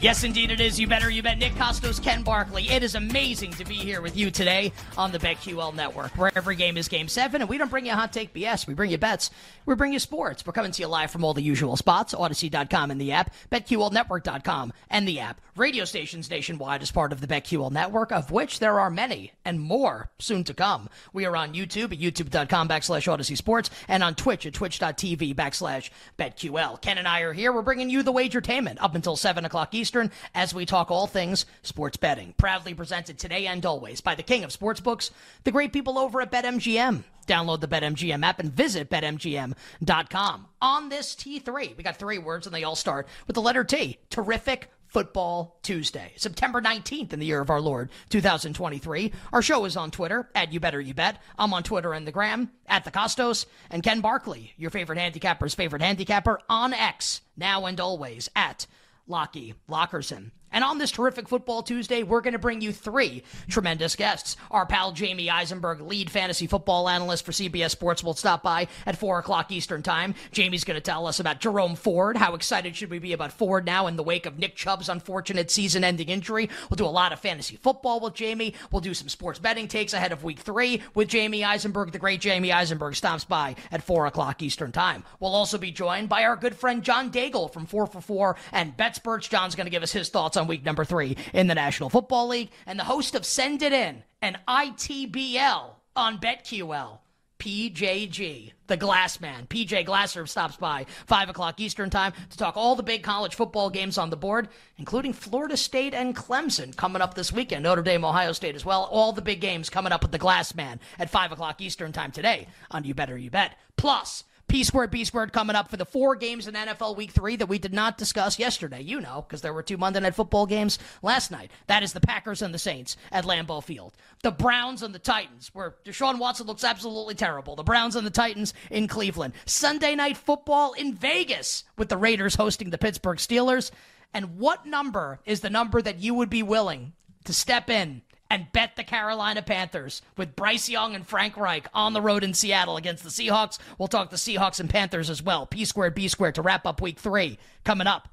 Yes, indeed it is. You better, you bet. Nick Kostos, Ken Barkley. It is amazing to be here with you today on the BetQL Network, where every game is game seven, and we don't bring you hot take BS. We bring you bets. We bring you sports. We're coming to you live from all the usual spots, Audacy.com and the app, BetQLNetwork.com and the app. Radio stations nationwide as part of the BetQL Network, of which there are many and more soon to come. We are on YouTube at YouTube.com backslash Audacy Sports and on Twitch at Twitch.tv backslash BetQL. Ken and I are here. We're bringing you the wagertainment up until 7 o'clock Eastern as we talk all things sports betting. Proudly presented today and always by the king of sportsbooks, the great people over at BetMGM. Download the BetMGM app and visit BetMGM.com. On this T3, we got three words and they all start with the letter T. Terrific Football Tuesday, September 19th in the year of our Lord 2023. Our show is on Twitter at You Better You Bet. I'm on Twitter and the gram at the Kostos and Ken Barkley, your favorite handicapper's favorite handicapper on X, now and always at Lockie Lockerson. And on this terrific Football Tuesday, we're going to bring you three tremendous guests. Our pal Jamey Eisenberg, lead fantasy football analyst for CBS Sports, will stop by at 4 o'clock Eastern Time. Jamey's going to tell us about Jerome Ford. How excited should we be about Ford now in the wake of Nick Chubb's unfortunate season ending injury? We'll do a lot of fantasy football with Jamey. We'll do some sports betting takes ahead of week three with Jamey Eisenberg. The great Jamey Eisenberg stops by at 4 o'clock Eastern Time. We'll also be joined by our good friend John Daigle from 4 for 4 and BetSperts. John's going to give us his thoughts on week number three in the National Football League, and the host of Send It In and ITBL on BetQL. PJG, the Glass Man. PJ Glasser stops by 5 o'clock Eastern Time to talk all the big college football games on the board, including Florida State and Clemson coming up this weekend. Notre Dame, Ohio State as well. All the big games coming up with the Glass Man at 5 o'clock Eastern Time today on You Better You Bet. Plus, P squared, B squared coming up for the four games in NFL Week 3 that we did not discuss yesterday. You know, because there were two Monday Night Football games last night. That is the Packers and the Saints at Lambeau Field. The Browns and the Titans, where Deshaun Watson looks absolutely terrible. The Browns and the Titans in Cleveland. Sunday Night Football in Vegas with the Raiders hosting the Pittsburgh Steelers. And what number is the number that you would be willing to step in and bet the Carolina Panthers with Bryce Young and Frank Reich on the road in Seattle against the Seahawks. We'll talk the Seahawks and Panthers as well. P squared, B squared to wrap up week three coming up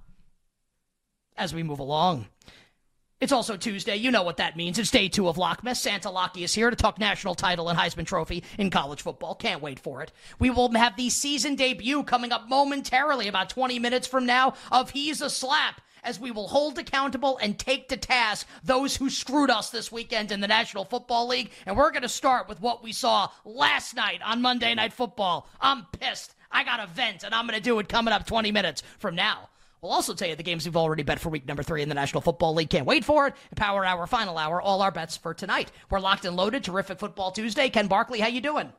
as we move along. It's also Tuesday. You know what that means. It's day two of Lockmas. Santa Lockie is here to talk national title and Heisman Trophy in college football. Can't wait for it. We will have the season debut coming up momentarily, about 20 minutes from now, of He's a Slap as we will hold accountable and take to task those who screwed us this weekend in the National Football League. And we're going to start with what we saw last night on Monday Night Football. I'm pissed. I got a vent, and I'm going to do it coming up 20 minutes from now. We'll also tell you the games we've already bet for week number three in the National Football League. Can't wait for it. Power Hour, final hour, all our bets for tonight. We're locked and loaded. Terrific Football Tuesday. Ken Barkley, how you doing?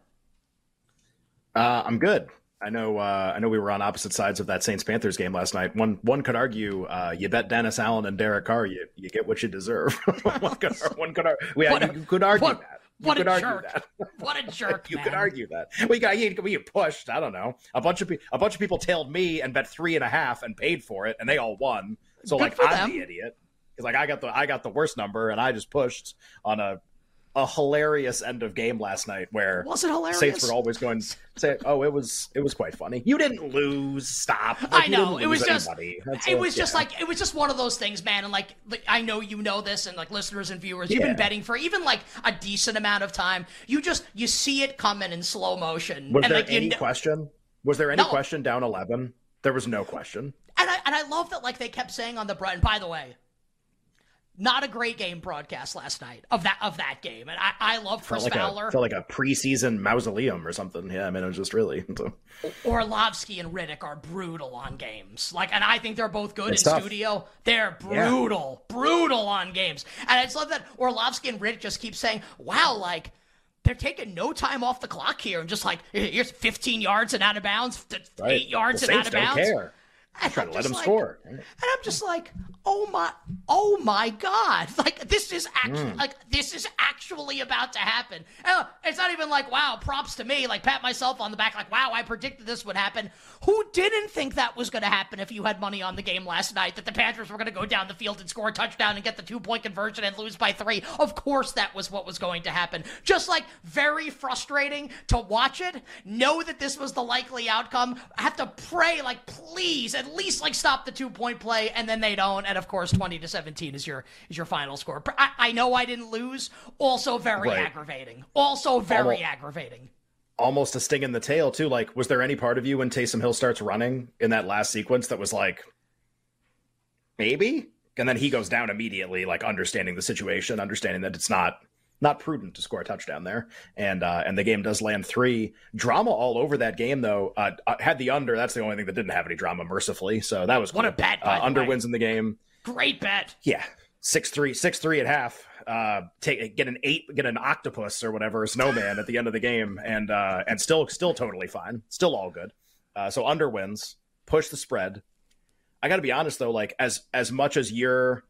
Uh, I'm good. I know. Uh, I know we were on opposite sides of that Saints Panthers game last night. One one could argue, uh, you bet Dennis Allen and Derek Carr, you you get what you deserve. one could, one could, we, what you could argue what, that. You what could a argue jerk! That. What a jerk! you man. could argue that. We got you. We pushed. I don't know. A bunch of a bunch of people tailed me and bet three and a half and paid for it, and they all won. So Good like I'm the idiot because like I got the I got the worst number, and I just pushed on a a hilarious end of game last night where was it hilarious? Saints were always going say, "Oh, it was it was quite funny." You didn't lose. Stop. Like, I know it was just it was just yeah. like it was just one of those things, man. And like, like I know you know this, and like listeners and viewers, you've Yeah. been betting for even like a decent amount of time. You just you see it coming in slow motion, Was and there like you any know, question? Was there any No. question down eleven? There was no question. and I and I love that like they kept saying on the Brett. And by the way, not a great game broadcast last night of that of that game, and I, I love Chris felt like Fowler. A, felt like a preseason mausoleum or something. Yeah, I mean it was just really. Orlovsky and Riddick are brutal on games. Like, and I think they're both good It's in tough. studio. They're brutal, brutal on games. And I just love that Orlovsky and Riddick just keep saying, "Wow, like." They're taking no time off the clock here, and just like here's 15 yards and out of bounds, th- Right. eight yards the and out of don't bounds. care. And I'm to let them like- score. And I'm just like, oh my, oh my god! Like this is actually, mm. like this is actually about to happen. And uh, it's not even like, wow, props to me. Like pat myself on the back, like, wow, I predicted this would happen. Who didn't think that was going to happen if you had money on the game last night that the Panthers were going to go down the field and score a touchdown and get the two point conversion and lose by three? Of course, that was what was going to happen. Just like very frustrating to watch it, know that this was the likely outcome. have to pray, like, please, at least like stop the two point play, and then they don't. And of course, twenty to seventeen is your is your final score. I, I know I didn't lose. Also very Right. aggravating. Also very Almo- aggravating. Almost a sting in the tail too. Like, was there any part of you when Taysom Hill starts running in that last sequence that was like, maybe? And then he goes down immediately, like understanding the situation, understanding that it's not not prudent to score a touchdown there, and uh, and the game does land three. Drama all over that game though. Uh, uh, had the under. That's the only thing that didn't have any drama, mercifully. So that was What a bet, Uh, under wins in the game. Great bet. Yeah, six three, six three at half. Uh, take get an eight, get an octopus or whatever, a snowman at the end of the game, and uh, and still still totally fine, still all good. Uh, so under wins, push the spread. I got to be honest though, like as as much as you're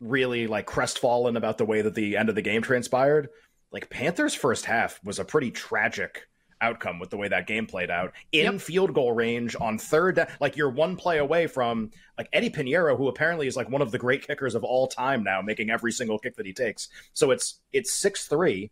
really like crestfallen about the way that the end of the game transpired, like Panthers first half was a pretty tragic outcome with the way that game played out in Yep. field goal range on third down. Like you're one play away from like Eddy Piñeiro, who apparently is like one of the great kickers of all time now, making every single kick that he takes. So it's it's six three.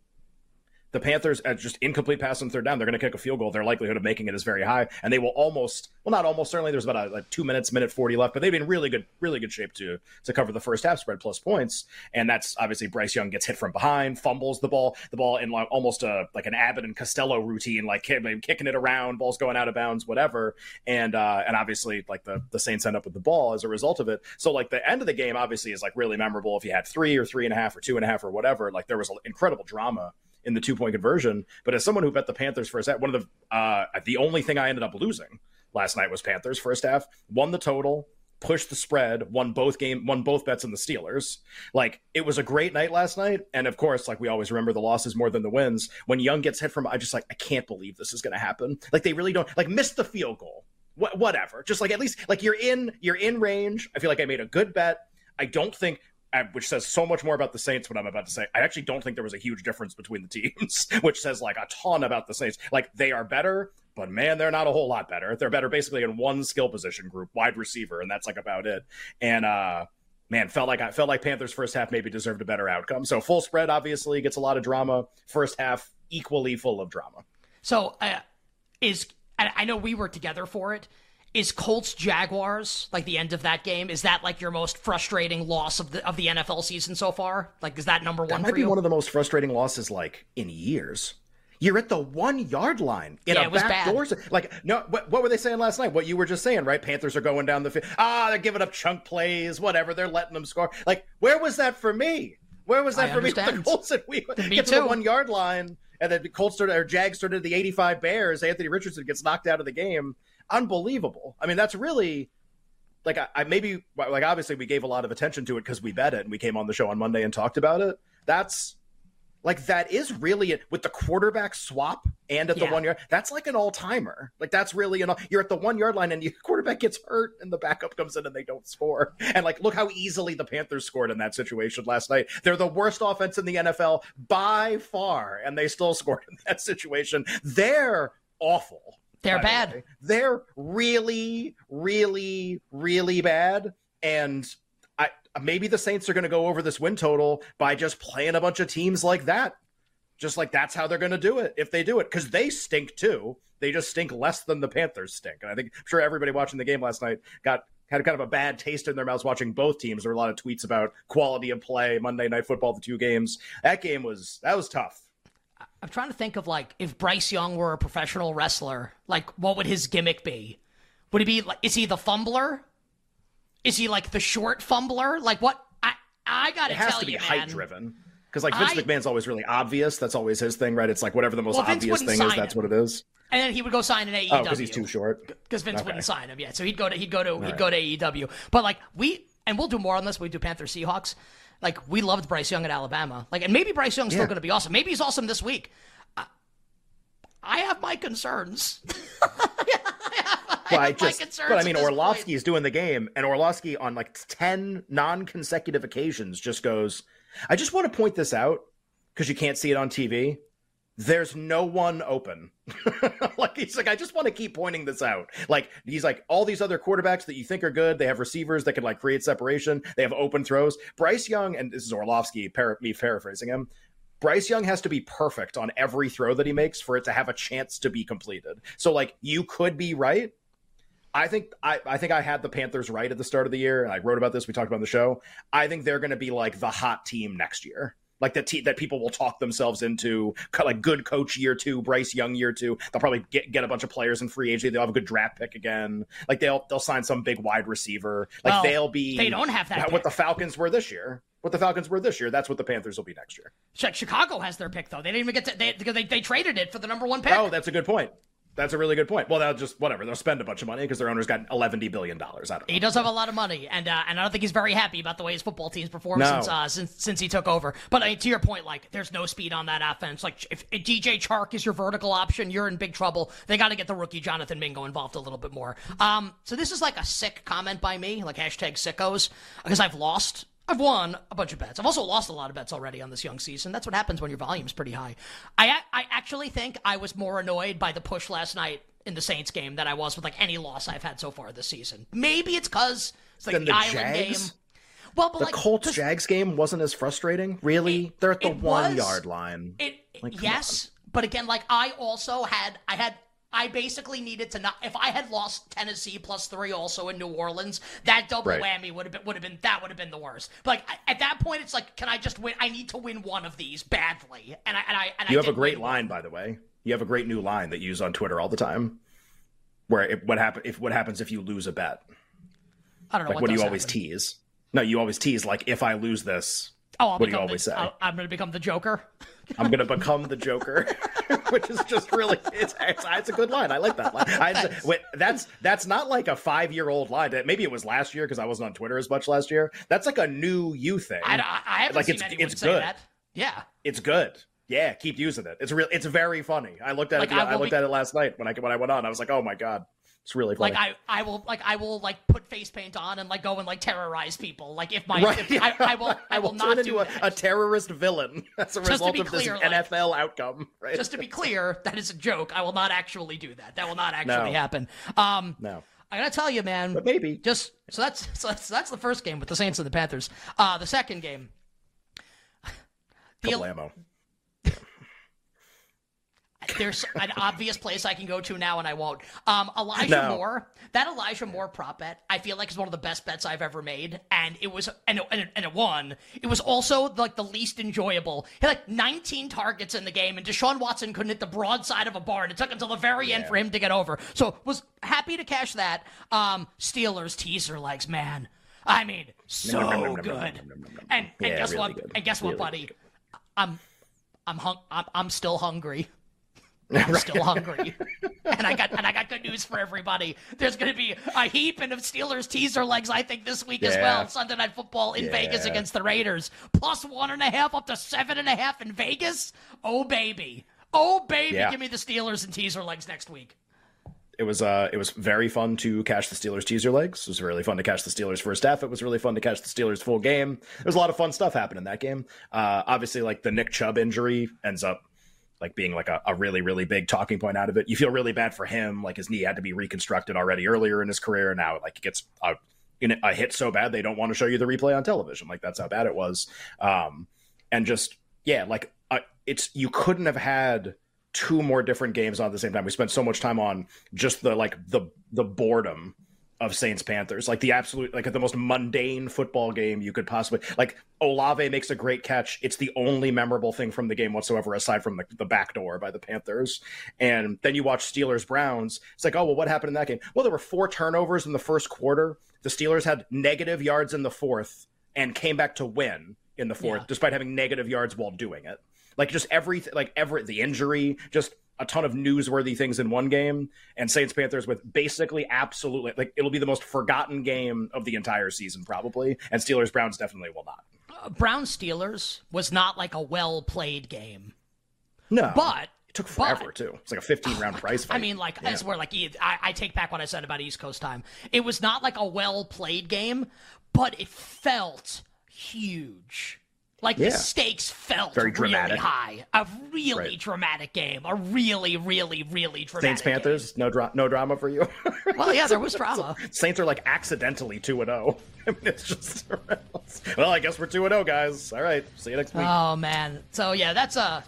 The Panthers at just incomplete pass on third down. They're going to kick a field goal. Their likelihood of making it is very high, and they will almost well, not almost certainly. There's about a, like two minutes, minute forty left, but they've been really good, really good shape to to cover the first half spread plus points. And that's obviously Bryce Young gets hit from behind, fumbles the ball, the ball in like almost a like an Abbott and Costello routine, like kick- kicking it around, balls going out of bounds, whatever. And uh, and obviously like the the Saints end up with the ball as a result of it. So like the end of the game obviously is like really memorable. If you had three or three and a half or two and a half or whatever, like there was incredible drama in the two point conversion. But as someone who bet the Panthers first half, one of the uh, the only thing I ended up losing last night was Panthers first half. Won the total, pushed the spread, won both game, won both bets on the Steelers. Like it was a great night last night, and of course, like we always remember the losses more than the wins. When Young gets hit from, I just like I can't believe this is going to happen. Like they really don't like miss the field goal. Wh- whatever, just like at least like you're in you're in range. I feel like I made a good bet. I don't think which says so much more about the Saints. What I'm about to say, I actually don't think there was a huge difference between the teams, which says like a ton about the Saints. Like they are better, but man, they're not a whole lot better. They're better basically in one skill position group, wide receiver, and that's like about it. And uh, man, felt like I felt like Panthers first half maybe deserved a better outcome. So full spread obviously gets a lot of drama. First half equally full of drama. So uh, is I I know we were together for it. Is Colts Jaguars like the end of that game? Is that like your most frustrating loss of the of the NFL season so far? Like, is that number one? That might for be you? one of the most frustrating losses like in years. You're at the one yard line in Yeah, a it was back door. Like, no, what, what were they saying last night? What you were just saying, right? Panthers are going down the field. Ah, they're giving up chunk plays, whatever. They're letting them score. Like, where was that for me? Where was that I for me? The Colts and we Me get to the one yard line, and then the Colts started or Jags started the 85 Bears. Anthony Richardson gets knocked out of the game. Unbelievable. I mean, that's really like I, I maybe like obviously we gave a lot of attention to it because we bet it and we came on the show on Monday and talked about it. That's like that is really with the quarterback swap and at the Yeah. one yard. That's like an all timer. Like that's really an. You're at the one yard line and your quarterback gets hurt and the backup comes in and they don't score. And like look how easily the Panthers scored in that situation last night. They're the worst offense in the NFL by far, and they still scored in that situation. They're awful. They're bad. They're really, really, really bad. And I maybe the Saints are going to go over this win total by just playing a bunch of teams like that. Just like that's how they're going to do it if they do it because they stink too. They just stink less than the Panthers stink. And I think I'm sure everybody watching the game last night got had kind of a bad taste in their mouths watching both teams. There were a lot of tweets about quality of play, Monday Night Football, the two games. That game was that was tough. I'm trying to think of like if Bryce Young were a professional wrestler, like what would his gimmick be? Would he be like is he the fumbler? Is he like the short fumbler? Like what I I gotta it has tell to be you, height man. driven. Because like Vince I- McMahon's always really obvious. That's always his thing, right? It's like whatever the most Well, obvious thing is, sign that's what it is. And then he would go sign an AEW. Oh, because he's too short. because Vince Okay. wouldn't sign him yet. So he'd go to he'd go to he'd right. go to AEW. But like we and we'll do more on this. We do Panther Seahawks. Like we loved Bryce Young at Alabama. Like and maybe Bryce Young's still going to be awesome. Maybe he's awesome this week. I, I have my concerns. I my just, but I mean. Orlovsky's doing the game, and Orlovsky on like ten non-consecutive occasions just goes. I just want to point this out because you can't see it on TV. There's no one open. like he's like, I just want to keep pointing this out. Like he's like all these other quarterbacks that you think are good. They have receivers that can like create separation. They have open throws. Bryce Young, and this is Orlovsky, par- me paraphrasing him. Bryce Young has to be perfect on every throw that he makes for it to have a chance to be completed. So like you could be right. I think I, I think I had the Panthers right at the start of the year, and I wrote about this. We talked about the show. I think they're going to be like the hot team next year, like the team that people will talk themselves into, like good coach year two, Bryce Young year two. They'll probably get get a bunch of players in free agency. They'll have a good draft pick again. Like they'll they'll sign some big wide receiver. Like Well, they'll be. they don't have that What pick. the Falcons were this year. What the Falcons were this year. That's what the Panthers will be next year. Chi- Chicago has their pick though. They didn't even get to they because they, they traded it for the number one pick. Oh, that's a good point. That's a really good point. Well, they'll just whatever. They'll spend a bunch of money because their owner's got eleven billion dollars. I don't know. He does have a lot of money, and uh, and I don't think he's very happy about the way his football team's performed No. since uh, since since he took over. But I mean, to your point, like there's no speed on that offense. Like if, if DJ Chark is your vertical option, you're in big trouble. They got to get the rookie Jonathan Mingo involved a little bit more. Um, so this is like a sick comment by me, like hashtag sickos, because I've lost. I've won a bunch of bets. I've also lost a lot of bets already on this young season. That's what happens when your volume's pretty high. I I actually think I was more annoyed by the push last night in the Saints game than I was with like any loss I've had so far this season. Maybe it's because it's like Then the, the island Jags? game. Well, but The like Colts Jags game wasn't as frustrating. Really, It- they're at the one was. yard line. It Like, yes, but again, like I also had I had I basically needed to not if I had lost Tennessee plus three also in New Orleans, that double Right. whammy would have been would have been that would have been the worst. But like at that point, it's like, can I just win? I need to win one of these badly, and I and I and You I have a great win one. line, by the way. You have a great new line that you use on Twitter all the time. Where it, what happen if what happens if you lose a bet? I don't know Like what, what do you does always tease? No, you always tease like if I lose this, Oh, I'll what do you always the, say? I'll- I'm going to become the Joker. I'm gonna become the Joker, which is just really it's, it's it's a good line. I like that line. I wait, that's that's not like a five year old line. Maybe it was last year because I wasn't on Twitter as much last year. That's like a new you thing. I, I, I haven't Like, seen it's- anyone it's say good. that. Yeah. It's good. Yeah, keep using it. It's real. It's very funny. I looked at Like, it. I I, looked be- at it last night when I when I went on. I was like, oh my god, it's really funny. Like I, I will like I will like put face paint on and like go and like terrorize people. Like if my Right. if, I, I will I will turn not into do a, that. a terrorist villain as a to result of this clear, like- NFL outcome. Right? Just to be clear, that is a joke. I will not actually do that. That will not actually No. happen. Um, no, I gotta tell you, man. but maybe. Just so that's so that's that's the first game with the Saints and the Panthers. Uh, the second game. The. There's an obvious place I can go to now, and I won't. Um, Elijah No. Moore, that Elijah Moore prop bet, I feel like is one of the best bets I've ever made, and it was and it, and it, and it won. It was also like the least enjoyable. He had like 19 targets in the game, and Deshaun Watson couldn't hit the broadside of a barn. It took until the very end for him to get over. So was happy to cash that. Um, Steelers teaser legs, man. I mean, so good. And and guess really what? And guess what, buddy? good. I'm I'm hung. I'm, I'm still hungry. I'm still hungry, and I got and I got good news for everybody. There's going to be a heaping of Steelers teaser legs. I think this week as well. Sunday Night Football in Yeah. Vegas against the Raiders, plus one and a half up to seven and a half in Vegas. Oh baby, oh baby, Yeah. give me the Steelers and teaser legs next week. it was uh it was very fun to catch the Steelers teaser legs. It was really fun to catch the Steelers first half. It was really fun to catch the Steelers full game. There was a lot of fun stuff happening in that game. Uh obviously like the Nick Chubb injury ends up like being like a, a really, really big talking point out of it. You feel really bad for him. Like his knee had to be reconstructed already earlier in his career. and Now like gets a, a hit so bad they don't want to show you the replay on television. Like that's how bad it was. Um and just yeah, like uh, it's you couldn't have had two more different games on at the same time. We spent so much time on just the like the the boredom of Saints Panthers, like the absolute like the most mundane football game you could possibly like. Olave makes a great catch. It's the only memorable thing from the game whatsoever, aside from the, the back door by the Panthers. And then you watch Steelers Browns. It's like, oh well, what happened in that game? Well, there were four turnovers in the first quarter. The Steelers had negative yards in the fourth and came back to win in the fourth, Yeah. despite having negative yards while doing it. Like just everything, like every the injury, just a ton of newsworthy things in one game, and Saints Panthers with basically absolutely like it'll be the most forgotten game of the entire season probably, and Steelers Browns definitely will not. Uh, Brown Steelers was not like a well played game, No, but it took forever but- too. It's like a 15 round price fight. I mean, like as we're like, I take back what I said about East Coast time. It was not like a well played game, but it felt huge. Like Yeah. the stakes felt Very really dramatic. high. A really Right. dramatic game. A really, really, really dramatic. Saints Panthers, no dra- no drama for you. Well, yeah, there was drama. Saints are like accidentally two and zero. I mean, it's just well, I guess we're two and zero, guys. All right, see you next week. Oh man. So yeah, that's uh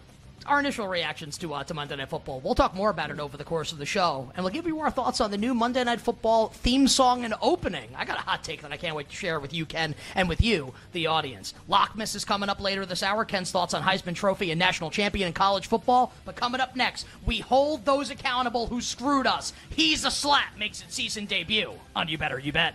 our initial reactions to uh, to Monday Night Football. We'll talk more about it over the course of the show, and we'll give you our thoughts on the new Monday Night Football theme song and opening. I got a hot take that I can't wait to share with you, Ken, and with you, the audience. Lockmas is coming up later this hour. Ken's thoughts on Heisman Trophy and national champion in college football. But coming up next, we hold those accountable who screwed us. He's a slap makes its season debut on You Better You Bet.